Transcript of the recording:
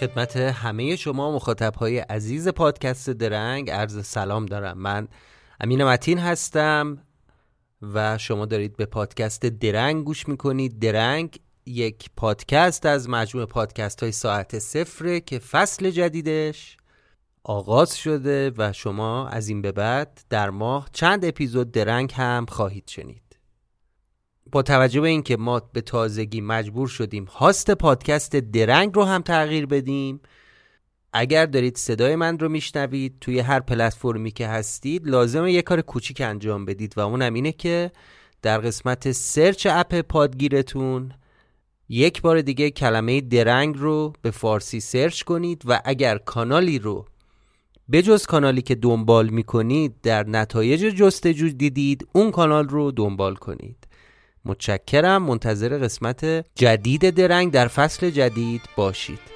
خدمت همه شما مخاطب های عزیز پادکست درنگ. عرض سلام دارم. من امین متین هستم و شما دارید به پادکست درنگ گوش می‌کنید. درنگ یک پادکست از مجموع پادکست های ساعت صفره که فصل جدیدش آغاز شده و شما از این به بعد در ماه چند اپیزود درنگ هم خواهید شنید. با توجه به اینکه ما به تازگی مجبور شدیم هاست پادکست درنگ رو هم تغییر بدیم اگر دارید صدای من رو میشنوید توی هر پلتفرمی که هستید لازمه یه کار کوچیک انجام بدید و اونم اینه که در قسمت search اپ پادگیرتون یک بار دیگه کلمه درنگ رو به فارسی search کنید و اگر کانالی رو به جز کانالی که دنبال می‌کنید در نتایج جستجو دیدید اون کانال رو دنبال کنید. متشکرم. منتظر قسمت جدید درنگ در فصل جدید باشید.